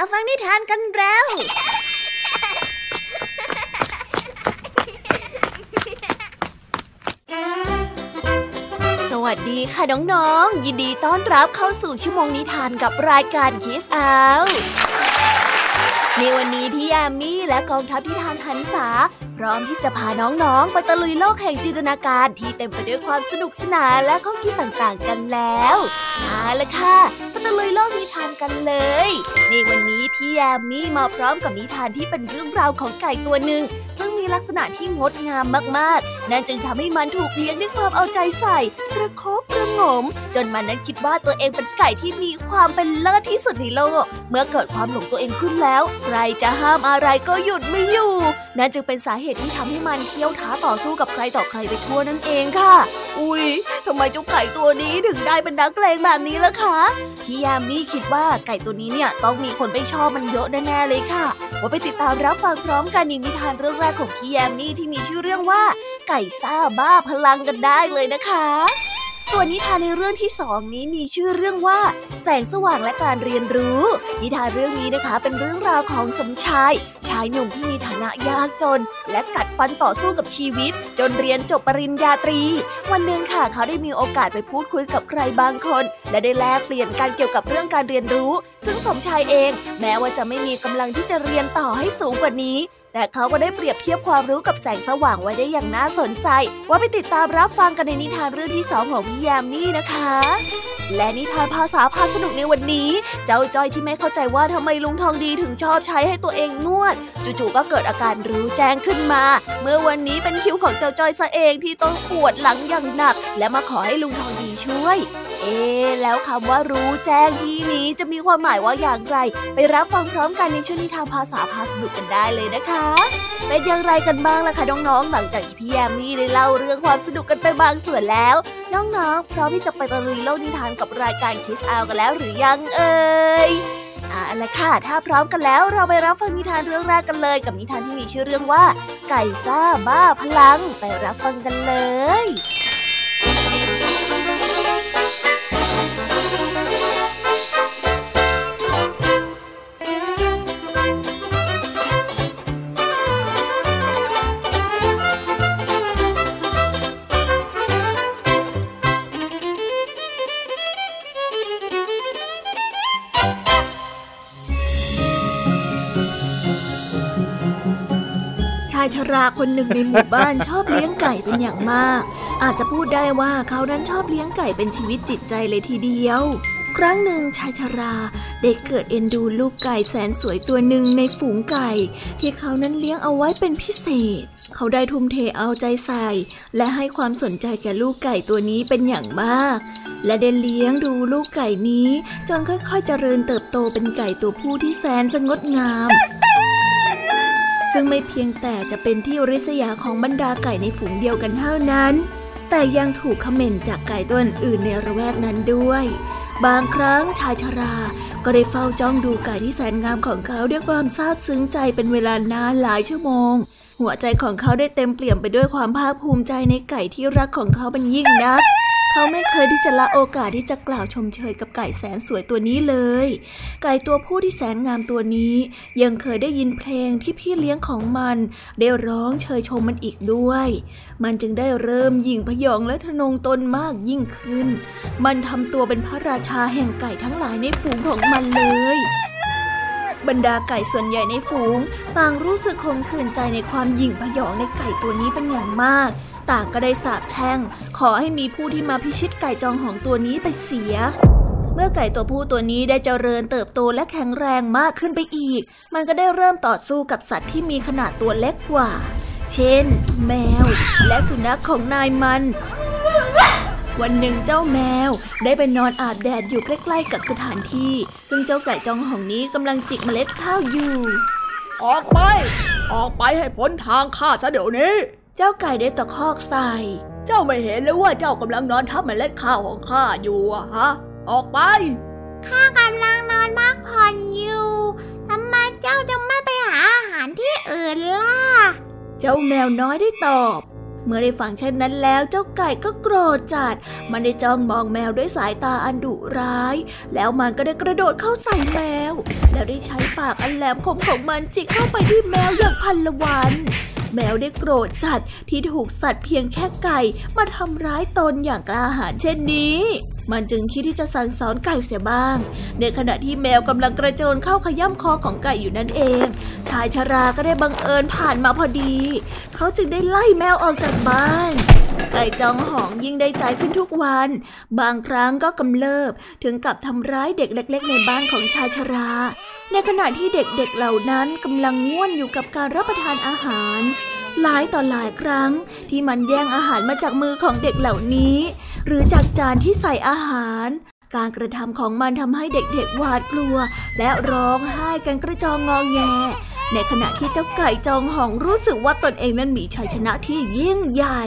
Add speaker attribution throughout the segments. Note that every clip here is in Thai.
Speaker 1: มาฟังนิทานกันแล้ว สวัสดีค่ะน้องๆ ยินดีต้อนรับเข้าสู่ชั่วโมงนิทานกับรายการคิสอาในวันนี้พี่ยามีและกองทัพนิทานหันษาพร้อมที่จะพาน้องๆ ไปตะลุยโลกแห่งจินตนาการที่เต็มไปด้วยความสนุกสนานและข้อคิดต่างๆกันแล้วเอาละค่ะ ตะลุยโลกนิทานกันเลย ในวันนี้พี่ยามีมาพร้อมกับนิทานที่เป็นเรื่องราวของไก่ตัวหนึ่ง ซึ่งมีลักษณะที่งดงามมากๆ นั่นจึงทำให้มันถูกเลี้ยงด้วยความเอาใจใส่กระคบกระงม จนมันนั้นคิดว่าตัวเองเป็นไก่ที่มีความเป็นเลิศที่สุดในโลก เมื่อเกิดความหลงตัวเองขึ้นแล้ว ใครจะห้ามอะไรก็หยุดไม่อยู่ นั่นจึงเป็นสาเหตุที่ทำให้มันเคี้ยวท้าต่อสู้กับใครต่อใครไปทั่วนั่นเองค่ะ อุ้ยทำไมเจ้าไก่ตัวนี้ถึงได้เป็นนักเลงแบบนี้ล่ะคะ พี่ยามีคิดว่าไก่ตัวนี้เนี่ยต้องมีคนไม่ชอบมันเยอะแน่ๆเลยค่ะ ว่าไปติดตามรับฟังพร้อมกันในนิทานเรื่องแรกของพี่ยามีที่มีชื่อเรื่องว่า ไก่ซ่าบ้าพลังกันได้เลยนะคะ ส่วนนิทานในเรื่องที่สองนี้มีชื่อเรื่องว่า แสงสว่างและการเรียนรู้ นิทานเรื่องนี้นะคะเป็นเรื่องราวของสมชาย ชายหนุ่มที่มีฐานะยากจน และกัดฟันต่อสู้กับชีวิต จนเรียนจบปริญญาตรี วันหนึ่งค่ะเขาได้มีโอกาสไปพูดคุยกับใครบางคน และได้แลกเปลี่ยนการเกี่ยวกับเรื่องการเรียนรู้ ซึ่งสมชายเอง แม้ว่าจะไม่มีกำลังที่จะเรียนต่อให้สูงกว่านี้ แต่เขาก็ได้เปรียบเทียบความรู้กับแสงสว่างไว้ได้อย่างน่าสนใจ ว่าไปติดตามรับฟังกันในนิทานเรื่องที่สองของพี่ยามี่นะคะ และนิทานภาษาพาสนุกในวันนี้ เจ้าจ้อยที่ไม่เข้าใจว่าทำไมลุงทองดีถึงชอบใช้ให้ตัวเองนวด จู่ๆก็เกิดอาการรู้แจ้งขึ้นมา เมื่อวันนี้เป็นคิวของเจ้าจ้อยซะเองที่ต้องปวดหลังอย่างหนัก และมาขอให้ลุงทองดีช่วย เอ๊ะแล้วคำว่ารู้แจ้งที่นี้จะมีความหมายว่าอย่างไร ไปรับฟังพร้อมกันในช่วงนิทานภาษาพาสนุกกันได้เลยนะคะ เป็นอย่างไรกันบ้างล่ะคะน้องๆหลังจากที่พี่แยมมี่ได้เล่าเรื่องความสนุกกันไปบางส่วนแล้ว น้องๆพร้อมที่จะไปตะลุยโลกนิทานกับรายการคิสอากันแล้วหรือยังเอ่ยเอาละค่ะ ถ้าพร้อมกันแล้วเราไปรับฟังนิทานเรื่องแรกกันเลย กับนิทานที่มีชื่อเรื่องว่า ไก่ซ่าบ้าพลัง ไปรับฟังกันเลยายชราคนหนึ่งในหมู่บ้านชอบเลี้ยงไก่เป็นอย่างมาก อาจจะพูดได้ว่าเขานั้นชอบเลี้ยงไก่เป็นชีวิตจิตใจเลยทีเดียว ครั้งหนึ่งชายชราได้เกิดเอ็นดูลูกไก่แสนสวยตัวหนึ่งในฝูงไก่ ที่เขานั้นเลี้ยงเอาไว้เป็นพิเศษ เขาได้ทุ่มเทเอาใจใส่ และให้ความสนใจแก่ลูกไก่ตัวนี้เป็นอย่างมาก และได้เลี้ยงดูลูกไก่นี้จนค่อยๆเจริญเติบโตเป็นไก่ตัวผู้ที่แสนจะงดงาม ซึ่งไม่เพียงแต่จะเป็นที่ริษยาของบรรดาไก่ในฝูงเดียวกันเท่านั้น แต่ยังถูกขม่นจากไก่ตัวอื่นในระแวกนั้นด้วย บางครั้งชายชรา ก็ได้เฝ้าจ้องดูไก่ที่แสนงามของเขาด้วยความซาบซึ้งใจเป็นเวลานานหลายชั่วโมง หัวใจของเขาได้เต็มเปี่ยมไปด้วยความภาคภูมิใจในไก่ที่รักของเขาเป็นยิ่งนัก เขาไม่เคยที่จะละโอกาสที่จะกล่าวชมเชยกับไก่แสนสวยตัวนี้เลย ไก่ตัวผู้ที่แสนงามตัวนี้ ยังเคยได้ยินเพลงที่พี่เลี้ยงของมัน ได้ร้องเชยชมมันอีกด้วย มันจึงได้เริ่มยิ่งพยองและทะนงตนมากยิ่งขึ้น มันทำตัวเป็นพระราชาแห่งไก่ทั้งหลายในฝูงของมันเลยบรรดาไก่ส่วนใหญ่ในฝูงต่างรู้สึกคมขื่นใจในความยิ่งพยองในไก่ตัวนี้เป็นอย่างมาก ต่างก็ได้สาบแช่ง ขอให้มีผู้ที่มาพิชิตไก่จองของตัวนี้ไปเสีย เมื่อไก่ตัวผู้ตัวนี้ได้เจริญเติบโตและแข็งแรงมากขึ้นไปอีก มันก็ได้เริ่มต่อสู้กับสัตว์ที่มีขนาดตัวเล็กกว่า เช่น แมว และสุนัขของนายมัน วันหนึ่งเจ้าแมวได้ไปนอนอาบแดดอยู่ใกล้ๆ กับสถานที่ ซึ่งเจ้าไก่จองของนี้กำลังจิกเมล็ดข้าวอยู่
Speaker 2: ออกไป ออกไปให้พ้นทางข้าซะเดี๋ยวนี้
Speaker 1: เจ้าไก่ได้ตะคอกใส่
Speaker 2: เจ้าไม่เห็นเลยว่าเจ้ากำลังนอนทับเมล็ดข้าวของข้าอยู่อะฮะ ออกไป
Speaker 3: ข้ากำลังนอนพักผ่อนอยู่ทำไมเจ้าจะไม่ไปหาอาหารที่อื่นล่ะ
Speaker 1: เจ้าแมวน้อยได้ตอบ
Speaker 3: ม
Speaker 1: เมื่อได้ฟังเช่นนั้นแล้วเจ้าไก่ก็โกรธจัด มันได้จ้องมองแมวด้วยสายตาอันดุร้าย แล้วมันก็ได้กระโดดเข้าใส่แมว แล้วได้ใช้ปากอันแหลมคมของมันจิกเข้าไปที่แมวอย่างพันละวัน แมวได้โกรธจัดที่ถูกสัตว์เพียงแค่ไก่มาทำร้ายตนอย่างกล้าหาญเช่นนี้ มันจึงคิดที่จะสั่งสอนไก่เสียบ้าง ในขณะที่แมวกำลังกระโจนเข้าขย่ำคอของไก่อยู่นั่นเอง ชายชราก็ได้บังเอิญผ่านมาพอดี เขาจึงได้ไล่แมวออกจากบ้าน ไก่จองหองยิ่งได้ใจขึ้นทุกวัน บางครั้งก็กำเริบถึงกับทำร้ายเด็กเล็ก ๆ ในบ้านของชายชรา ในขณะที่เด็กๆเหล่านั้นกำลังง่วนอยู่กับการรับประทานอาหาร หลายต่อหลายครั้งที่มันแย่งอาหารมาจากมือของเด็กเหล่านี้ หรือจากจานที่ใส่อาหาร การกระทำของมันทำให้เด็กๆหวาดกลัว และร้องไห้กันกระจองงอแงในขณะที่เจ้าไก่จองหองรู้สึกว่าตนเองนั้นมีชัยชนะที่ยิ่งใหญ่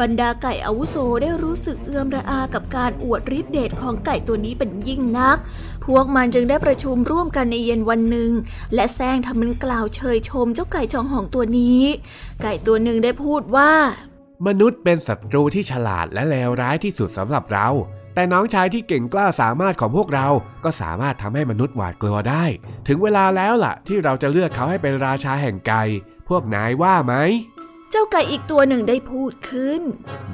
Speaker 1: บรรดาไก่อาวุโสได้รู้สึกเอื้อมระอากับการอวดฤทธิเดชของไก่ตัวนี้เป็นยิ่งนัก พวกมันจึงได้ประชุมร่วมกันในเย็นวันหนึ่ง และแซงทำมันกล่าวเชยชมเจ้าไก่จองหองตัวนี้ ไก่ตัวหนึ่งได้พูดว่า
Speaker 4: มนุษย์เป็นศัตรูที่ฉลาดและเลวร้ายที่สุดสำหรับเรา แต่น้องชายที่เก่งกล้าสามารถของพวกเรา ก็สามารถทำให้มนุษย์หวาดกลัวได้ ถึงเวลาแล้วล่ะ ที่เราจะเลือกเขาให้เป็นราชาแห่งไก่ พวกนายว่าไหม
Speaker 1: เจ้าไก่อีกตัวหนึ่งได้พูดขึ้น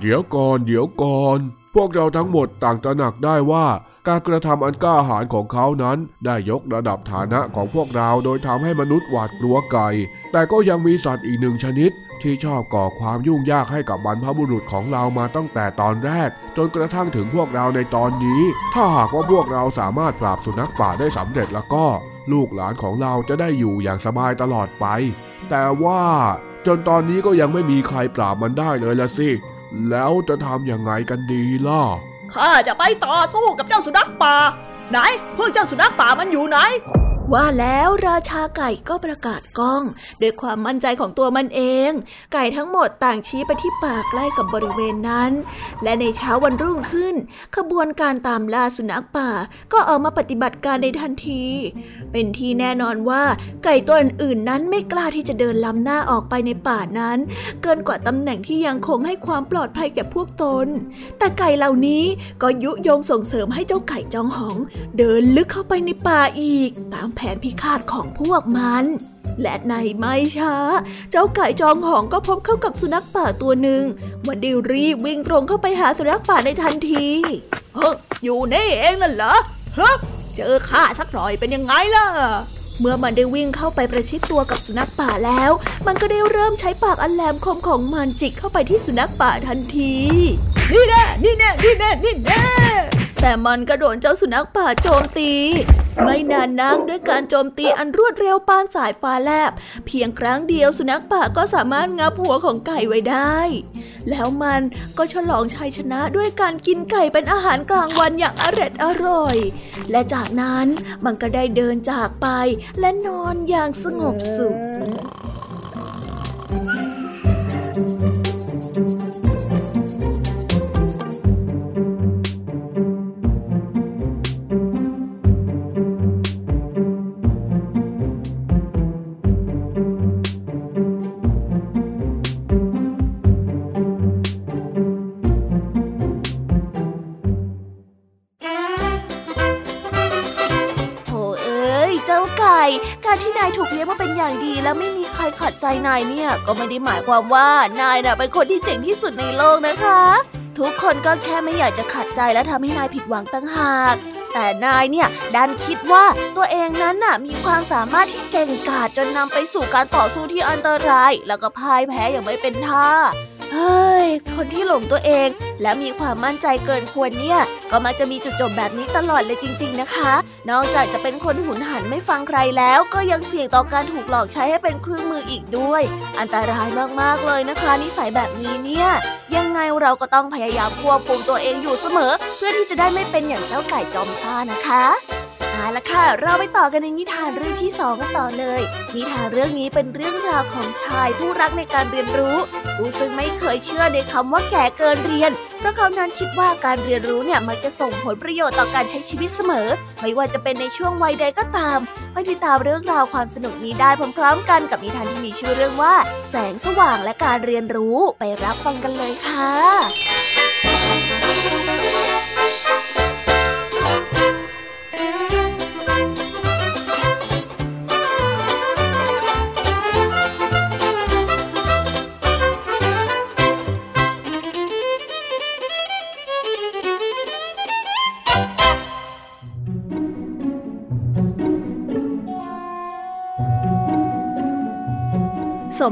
Speaker 4: เดี๋ยวก่อนเดี๋ยวก่อน พวกเราทั้งหมดต่างตระหนักได้ว่าการกระทำอันกล้าหาญของเขานั้นได้ยกระดับฐานะของพวกเราโดยทำให้มนุษย์หวาดกลัวไก่ แต่ก็ยังมีสัตว์อีกหนึ่งชนิด ที่ชอบก่อความยุ่งยากให้กับบรรพบุรุษของเรามาตั้งแต่ตอนแรก จนกระทั่งถึงพวกเราในตอนนี้ ถ้าหากว่าพวกเราสามารถปราบสุนัขป่าได้สำเร็จแล้วก็ ลูกหลานของเราจะได้อยู่อย่างสบายตลอดไป แต่ว่า จนตอนนี้ก็ยังไม่มีใครปราบมันได้เลยละสิ แล้วจะทำอย่างไงกันดีล่ะ
Speaker 1: ข้าจะไปต่อสู้กับเจ้าสุนัขป่า ไหนพวกเจ้าสุนัขป่ามันอยู่ไหน ว่าแล้วราชาไก่ก็ประกาศก้องด้วยความมั่นใจของตัวมันเอง ไก่ทั้งหมดต่างชี้ไปที่ป่าใกล้กับบริเวณนั้น และในเช้าวันรุ่งขึ้น ขบวนการตามล่าสุนัขป่าก็ออกมาปฏิบัติการในทันที เป็นที่แน่นอนว่าไก่ตัวอื่นนั้นไม่กล้าที่จะเดินล้ำหน้าออกไปในป่านั้น เกินกว่าตำแหน่งที่ยังคงให้ความปลอดภัยแก่พวกตน แต่ไก่เหล่านี้ก็ยุยงส่งเสริมให้เจ้าไก่จองหอง เดินลึกเข้าไปในป่าอีกตามแผนพิฆาตของพวกมัน และในไม่ช้า เจ้าไก่จองหองก็พบเข้ากับสุนัขป่าตัวหนึ่ง มันได้รีบวิ่งตรงเข้าไปหาสุนัขป่าในทันทีเฮ้อยู่นี่เองนั่นเหรอฮะเจอข้าสักหน่อยเป็นยังไงล่ะเมื่อมันได้วิ่งเข้าไปประชิดตัวกับสุนัขป่าแล้ว มันก็ได้เริ่มใช้ปากอันแหลมคมของมันจิกเข้าไปที่สุนัขป่าทันที นี่แน่นี่แน่นี่แน่นี่แน่ แต่มันก็โดนเจ้าสุนัขป่าโจมตี ไม่นานนักด้วยการโจมตีอันรวดเร็วปานสายฟ้าแลบ เพียงครั้งเดียวสุนัขป่าก็สามารถงับหัวของไก่ไว้ได้ แล้วมันก็ฉลองชัยชนะด้วยการกินไก่เป็นอาหารกลางวันอย่างอร็ดอร่อย และจากนั้นมันก็ได้เดินจากไปและนอนอย่างสงบสุขา
Speaker 5: ยเนี่ยก็ไม่ได้หมายความว่านายน่ะเป็นคนที่เจ๋งที่สุดในโลกนะคะ ทุกคนก็แค่ไม่อยากจะขัดใจและทำให้นายผิดหวังตั้งหาก แต่นายเนี่ยดันคิดว่าตัวเองนั้นน่ะมีความสามารถที่เก่งกาจจนนำไปสู่การต่อสู้ที่อันตราย แล้วก็พ่ายแพ้อย่างไม่เป็นท่า ฮ้ย คนที่หลงตัวเองและมีความมั่นใจเกินควรเนี่ย ก็มักจะมีจุดจบแบบนี้ตลอดเลยจริง ๆ นะคะ นอกจากจะเป็นคนหุนหันไม่ฟังใครแล้ว ก็ยังเสี่ยงต่อการถูกหลอกใช้ให้เป็นเครื่องมืออีกด้วย อันตรายมากๆเลยนะคะ นิสัยแบบนี้เนี่ย ยังไงเราก็ต้องพยายามควบคุมตัวเองอยู่เสมอ เพื่อที่จะได้ไม่เป็นอย่างเจ้าไก่จอมซ่านะคะ เอาละค่ะ
Speaker 1: เราไปต่อกันในนิทานเรื่องที่สองกันต่อเลย นิทานเรื่องนี้เป็นเรื่องราวของชายผู้รักในการเรียนรู้ผู้ซึ่งไม่เคยเชื่อในคำว่าแก่เกินเรียน เพราะเขานั้นคิดว่าการเรียนรู้เนี่ยมันจะส่งผลประโยชน์ต่อการใช้ชีวิตเสมอ ไม่ว่าจะเป็นในช่วงวัยใดก็ตามไปติดตามเรื่องราวความสนุกนี้ได้พร้อมๆกันกับนิทานที่มีชื่อเรื่องว่า แสงสว่างและการเรียนรู้ไปรับฟังกันเลยค่ะ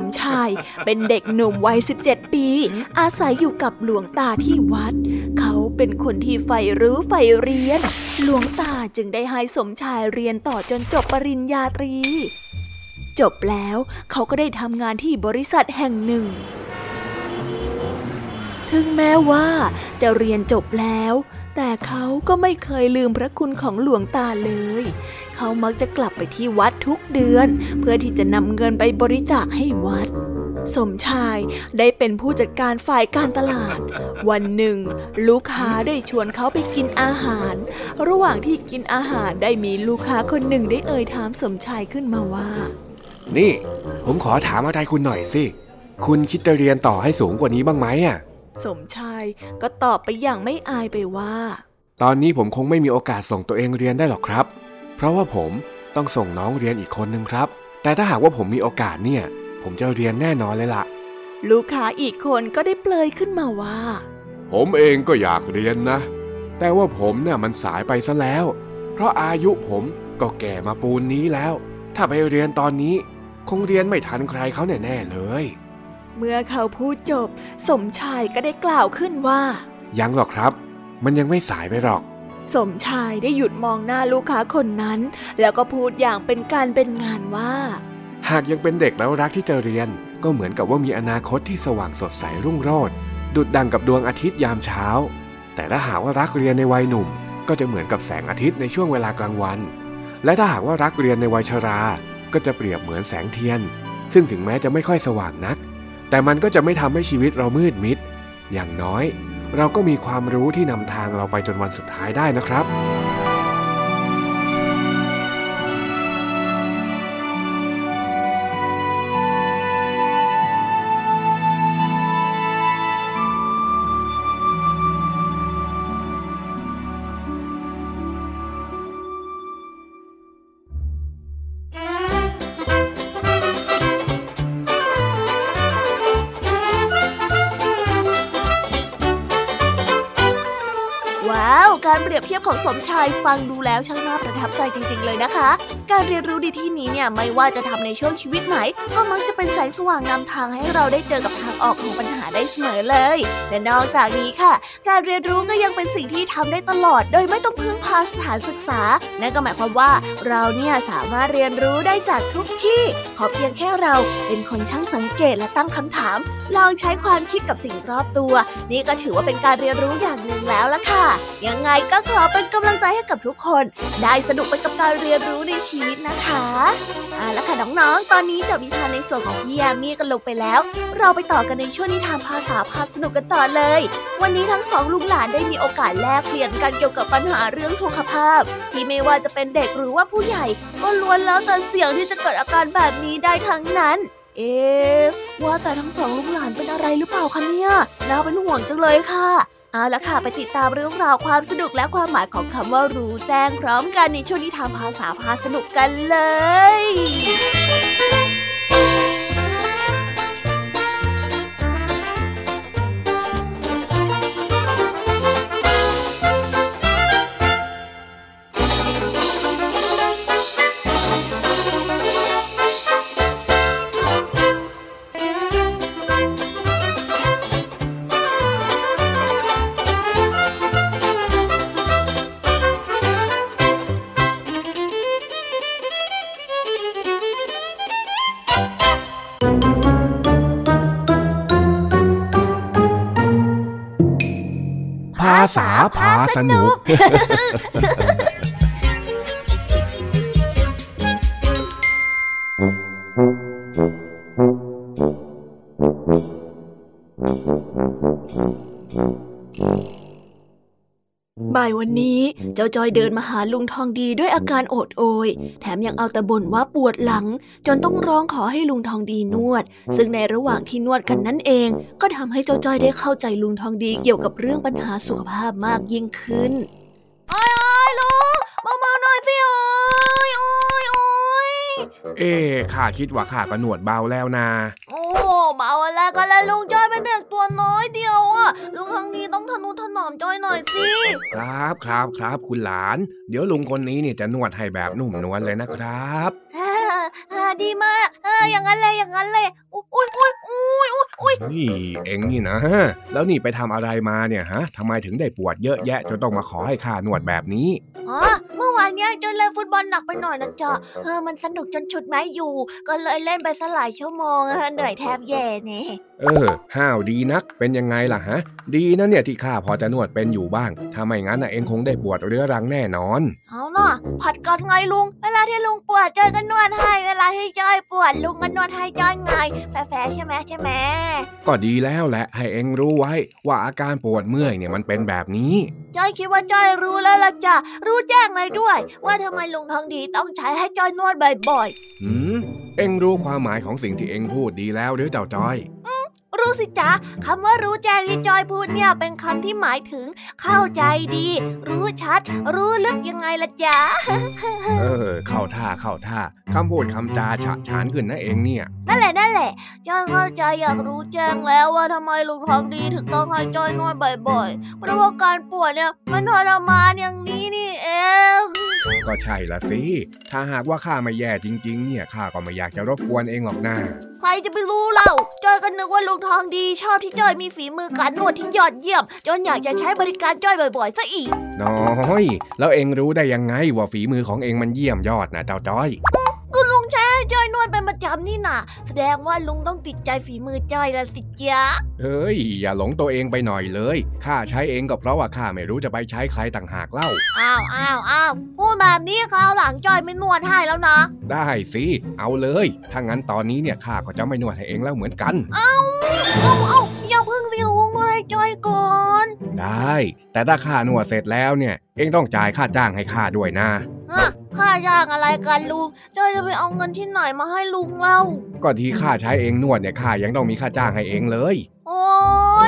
Speaker 1: มชายเป็นเด็กหนุ่มวัย 17 ปี อาศัยอยู่กับหลวงตาที่วัด เขาเป็นคนที่ใฝ่รู้ใฝ่เรียน หลวงตาจึงได้ให้สมชายเรียนต่อจนจบปริญญาตรี จบแล้วเขาก็ได้ทำงานที่บริษัทแห่งหนึ่ง ถึงแม้ว่าจะเรียนจบแล้ว แต่เขาก็ไม่เคยลืมพระคุณของหลวงตาเลย เขามักจะกลับไปที่วัดทุกเดือน เพื่อที่จะนำเงินไปบริจาคให้วัด สมชายได้เป็นผู้จัดการฝ่ายการตลาด วันหนึ่ง ลูกค้าได้ชวนเขาไปกินอาหาร ระหว่างที่กินอาหารได้มีลูกค้าคนหนึ่งได้เอ่ยถามสมชายขึ้นมาว่า
Speaker 6: นี่ ผมขอถามอะไรคุณหน่อยสิ คุณคิดจะเรียนต่อให้สูงกว่านี้บ้างไหมอะ
Speaker 1: สมชายก็ตอบไปอย่างไม่อายไปว่า
Speaker 6: ตอนนี้ผมคงไม่มีโอกาสส่งตัวเองเรียนได้หรอกครับ เพราะว่าผมต้องส่งน้องเรียนอีกคนนึงครับ แต่ถ้าหากว่าผมมีโอกาสเนี่ย ผมจะเรียนแน่นอนเลยล่ะ
Speaker 1: ลูกค้าอีกคนก็ได้เปลยขึ้นมาว่า
Speaker 4: ผมเองก็อยากเรียนนะ แต่ว่าผมเนี่ยมันสายไปซะแล้ว เพราะอายุผมก็แก่มาปูนนี้แล้ว ถ้าไปเรียนตอนนี้ คงเรียนไม่ทันใครเขาแน่ๆเลย
Speaker 1: เมื่อเขาพูดจบ สมชายก็ได้กล่าวขึ้นว่า
Speaker 6: ยังหรอกครับ มันยังไม่สายไปหรอก
Speaker 1: สมชายได้หยุดมองหน้าลูกค้าคนนั้น แล้วก็พูดอย่างเป็นการเป็นงานว่า
Speaker 6: หากยังเป็นเด็กแล้วรักที่จะเรียน ก็เหมือนกับว่ามีอนาคตที่สว่างสดใสรุ่งโรจน์ดุดดังกับดวงอาทิตย์ยามเช้า แต่ถ้าหากว่ารักเรียนในวัยหนุ่ม ก็จะเหมือนกับแสงอาทิตย์ในช่วงเวลากลางวัน และถ้าหากว่ารักเรียนในวัยชรา ก็จะเปรียบเหมือนแสงเทียน ซึ่งถึงแม้จะไม่ค่อยสว่างนัก แต่มันก็จะไม่ทำให้ชีวิตเรามืดมิด อย่างน้อย เราก็มีความรู้ที่นำทางเราไปจนวันสุดท้ายได้นะครับ
Speaker 1: การเปรียบเทียบของสมชายฟังดูแล้วช่างน่าประทับใจจริง ๆ เลยนะคะ การเรียนรู้ในที่นี้เนี่ยไม่ว่าจะทำในช่วงชีวิตไหน ก็มักจะเป็นแสงสว่างนำทางให้เราได้เจอกับทางออกของปัญหาได้เสมอเลยและนอกจากนี้ค่ะ การเรียนรู้ก็ยังเป็นสิ่งที่ทำได้ตลอด โดยไม่ต้องพึ่งพาสถานศึกษานั่นก็หมายความว่าเราเนี่ยสามารถเรียนรู้ได้จากทุกที่ ขอเพียงแค่เราเป็นคนช่างสังเกตและตั้งคำถามลองใช้ความคิดกับสิ่งรอบตัว นี่ก็ถือว่าเป็นการเรียนรู้อย่างหนึ่งแล้วล่ะค่ะ ยังไงก็ขอเป็นกำลังใจให้กับทุกคน ได้สนุกไปกับการเรียนรู้ในชีวิตนะคะอ่าแล้วค่ะน้องๆ ตอนนี้จบนิทานในส่วนของพี่ยามีกันลงไปแล้ว เราไปต่อกันในช่วงนิทานภาษาพาสนุกกันต่อเลย วันนี้ทั้งสองลุงหลานได้มีโอกาสแลกเปลี่ยนกันเกี่ยวกับปัญหาเรื่องสุขภาพ ที่ไม่ว่าจะเป็นเด็กหรือว่าผู้ใหญ่ ก็ล้วนแล้วแต่เสี่ยงที่จะเกิดอาการแบบนี้ได้ทั้งนั้น เอ๊ว่าแต่ทั้งสองลูกหลานเป็นอะไรหรือเปล่าคะเนี่ยน่าเป็นห่วงจังเลยค่ะเอาละค่ะ ไปติดตามเรื่องราวความสนุกและความหมายของคำว่ารู้แจ้งพร้อมกันในช่วงนิทานภาษาพาสนุกกันเลย ภา
Speaker 6: ษาพาสนุก
Speaker 7: บ่ายวันนี้ เจ้าจอยเดินมาหาลุงทองดีด้วยอาการโอดโอย แถมยังเอาแต่บ่นว่าปวดหลัง จนต้องร้องขอให้ลุงทองดีนวด ซึ่งในระหว่างที่นวดกันนั่นเอง ก็ทำให้เจ้าจอยได้เข้าใจลุงทองดีเกี่ยวกับเรื่องปัญหาสุขภาพมากยิ่งขึ้น
Speaker 1: โอ้ยโอ้ยลุงเบาๆหน่อยสิโอ้ยโอ้ยโอ้ย
Speaker 6: เอ๊ะข้าคิดว่าข้าก็หนวดเบาแล้วนะ
Speaker 1: โอ้เบาอะไรกันแล้วลุงจ้อยเป็นเด็กตัวน้อยเดียวอะลุงทางนี้ต้องทนุถนอมจ้อยหน่อยสิ
Speaker 6: ครับครับครับคุณหลาน เดี๋ยวลุงคนนี้เนี่ยจะนวดให้แบบนุ่มนวลเลยนะครับ
Speaker 1: อ่าอ่า ดีมาก เออ อย่างนั้นเลยอย่างนั้นเลย อุ้ยอุ้ยอุ้ยอุ้ยอุ้ย
Speaker 6: เฮ้ยเอ็งนี่นะ แล้วนี่ไปทำอะไรมาเนี่ยฮะทำไมถึงได้ปวดเยอะแยะจนต้องมาขอให้ข้านวดแบบนี้
Speaker 1: อ๋อ เมื่อวานเนี้ยจอยเล่นฟุตบอลหนักไปหน่อยนะจ๊ะ เออ มันสนุกจนฉุดไม่อยู่ ก็เลยเล่นไปสลายชั่วโมงอะเหนื่อยแทบแย่เนี่ย
Speaker 6: เออ ห้าวดีนัก เป็นยังไงล่ะฮะ ดีนะเนี่ยที่ข้าพอจะนวดเป็นอยู่บ้าง ถ้าไม่งั้นนะเอ็งคงได้ปวดเรื้อรังแน่นอน
Speaker 1: เอาน่ะผัดกันไงลุง เวลาที่ลุงปวดจอยก็นวดให้ เวลาที่จอยปวดลุงก็นวดให้จอยไงแฟร์ๆใช่ไหมใช่ไหม
Speaker 6: ก็ดีแล้วแหละให้เอ็งรู้ไว้ ว่าอาการปวดเมื่อยเนี่ยมันเป็นแบบนี้
Speaker 1: จอยคิดว่าจอยรู้แล้วล่ะจ้ะรู้แจ้งเลยด้วย ว่าทำไมลุงทองดีต้องใช้ให้จอยนวดบ่อย
Speaker 6: หืมเอ็งรู้ความหมายของสิ่งที่เอ็งพูดดีแล้วหรือเจ้าจอย
Speaker 1: ๆ รู้สิจ๊ะคำว่ารู้แจ้งที่จอยพูดเนี่ยเป็นคำที่หมายถึงเข้าใจดี รู้ชัด รู้ลึกยังไงล่ะจ๊ะ
Speaker 6: เออเข้าท่าเข้าท่าคำพูดคำจาฉะฉานขึ้นนะเอ็งเนี่ย
Speaker 1: นั่นแหละนั่นแหละจอยเข้าใจอยากรู้แจ้งแล้วว่าทำไมลุงทองดีถึงต้องให้จอยนวดบ่อยๆเพราะว่าการปวดเนี่ยมันทรมานอย่างนี้นี่เอง
Speaker 6: ก็ใช่ละสิถ้าหากว่าข้าไม่แย่จริง ๆ เนี่ยข้าก็ไม่อยากจะรบกวนเองหรอกนะ
Speaker 1: ใครจะไปรู้เล่าจอยก็นึกว่าลุงทองดีชอบที่จอยมีฝีมือการนวดที่ยอดเยี่ยม จนอยากจะใช้บริการจอยบ่อยๆซะอีก
Speaker 6: น้อย แล้วเองรู้ได้ยังไงว่าฝีมือของเองมันเยี่ยมยอดนะเจ้าจ้อย
Speaker 1: ก็ลุงใช้ให้จอยนวดเป็นประจำนี่น่ะแสดงว่าลุงต้องติดใจฝีมือจอยละสิจ๊ะ
Speaker 6: เฮ้ย อย่าหลงตัวเองไปหน่อยเลยข้าใช้เองก็เพราะว่าข้าไม่รู้จะไปใช้ใครต่างหากเล่า
Speaker 1: อ้าวอ้าวอ้าวพูดแบบนี้คราวหลังจอยไม่นวดให้แล้วนะ
Speaker 6: ได้สิเอาเลย ถ้างั้นตอนนี้เนี่ยข้าก็จะไม่นวดให้เองแล้วเหมือนกัน
Speaker 1: เอา เอาอย่าเพิ่งสิลุงนวดให้จอยก่อน
Speaker 6: ได้ แต่ถ้าข้านวดเสร็จแล้วเนี่ย เองต้องจ่ายค่าจ้างให้ข้าด้วยนะ
Speaker 1: ฮะค่าจ้างอะไรกันลุงจอยจะไปเอาเงินที่ไหนมาให้ลุงเล่า
Speaker 6: ก็ที่ข้าใช้เองนวดเนี่ยข้ายังต้องมีค่าจ้างให้เองเลย
Speaker 1: โอ้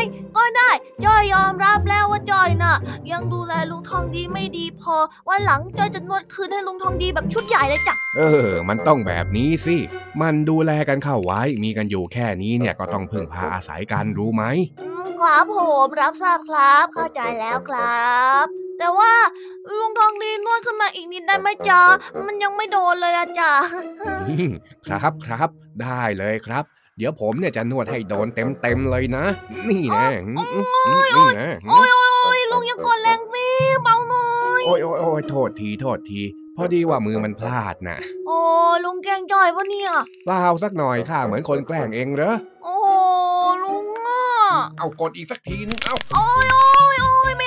Speaker 1: ย ก็ได้จอยยอมรับแล้วว่าจอยน่ะ ยังดูแลลุงทองดีไม่ดีพอ วันหลังจอยจะนวดคืนให้ลุงทองดีแบบชุดใหญ่เลยจ้ะ
Speaker 6: เออ มันต้องแบบนี้สิ มันดูแลกันเข้าไว้ มีกันอยู่แค่นี้เนี่ยก็ต้องพึ่งพาอาศัยกันรู้ไหม
Speaker 1: อืมครับผมรับทราบครับเข้าใจแล้วครับ แต่ว่าลุงทองดีนวดขึ้นมาอีกนิดได้ไหมจ๊ะ มันยังไม่โดนเลยนะจ๊ะ
Speaker 6: อืมครับครับได้เลยครับ เดี๋ยวผมเนี่ยจะนวดให้โดนเต็มเต็มๆเลยนะ นี่นะนี่นะ
Speaker 1: โอ้ยโอ้ยโอ้ยลุงอย่ากดแรงสิเบาหน่อย
Speaker 6: โอ้ยโอ้ยโอ้ยโทษทีโทษที พอดีว่ามือมันพลาดนะ
Speaker 1: โอ้ลุงแกล้งจ่อยปะเนี่ย
Speaker 6: เปล่าสักหน่อยข้าเหมือนคนแกล้งเองเหรอ
Speaker 1: โอ้ลุงอะ
Speaker 6: เอากดอีกสักทีนึงเอา
Speaker 1: โอ้ยโอ้ยโอ้ยไม่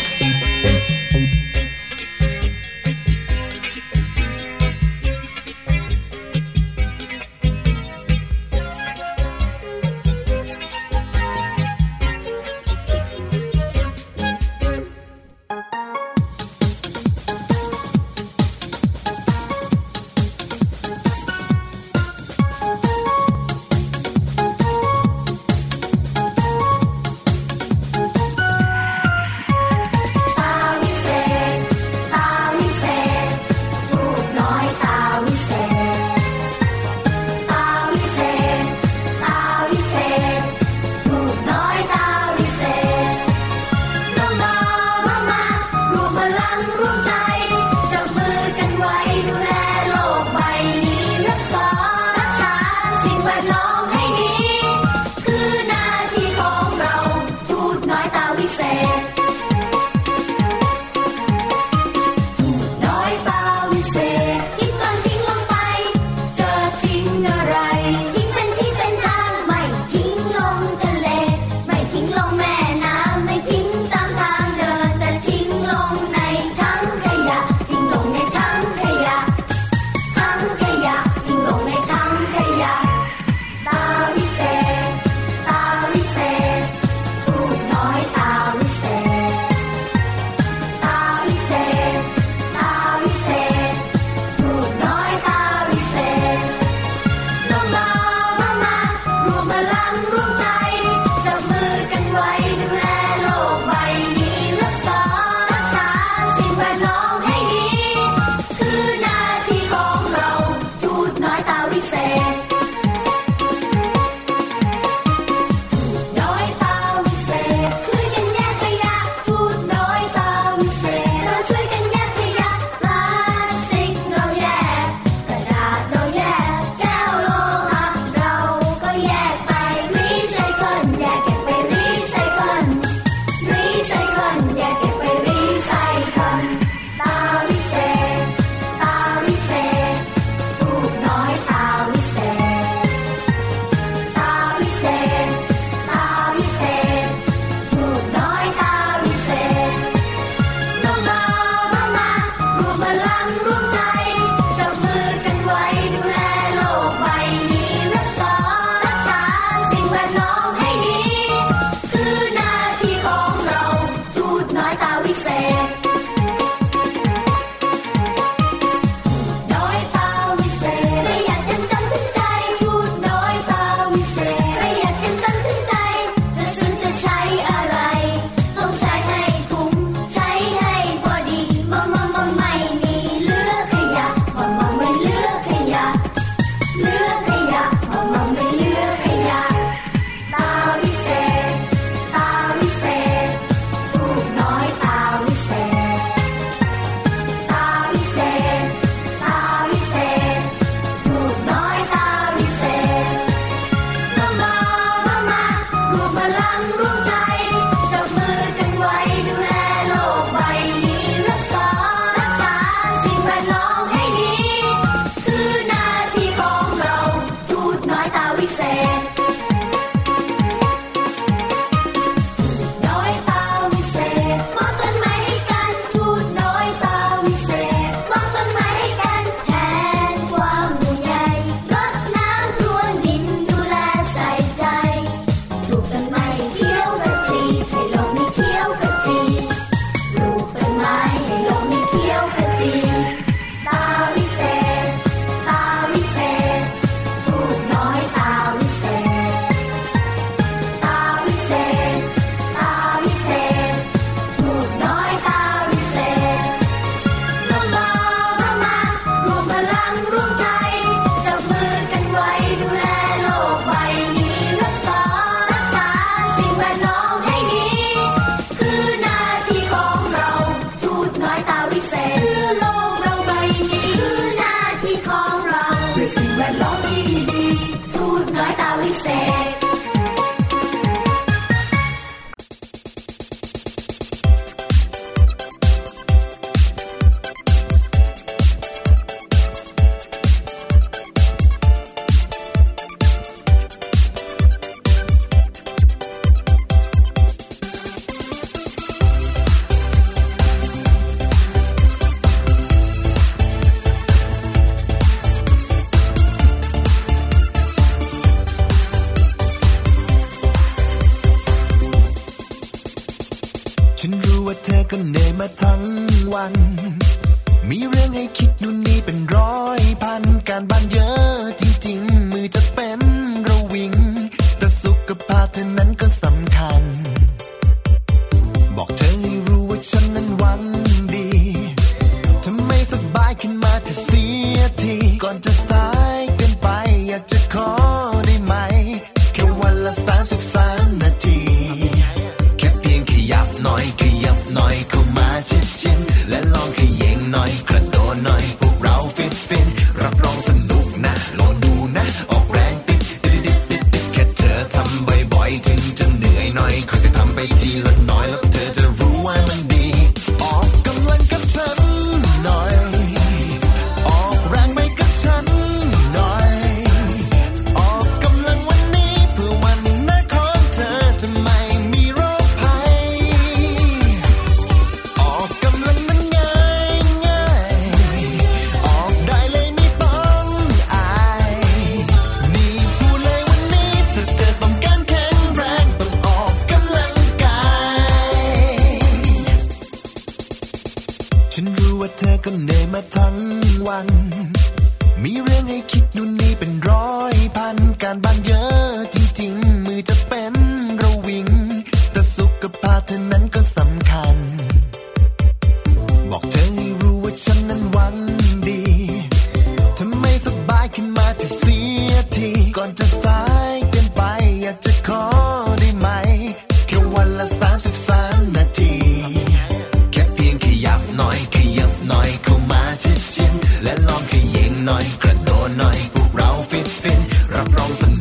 Speaker 8: ว์หน่อยพว
Speaker 9: กเรา
Speaker 1: ฟิ
Speaker 9: นฟินรับรอง
Speaker 1: สนุก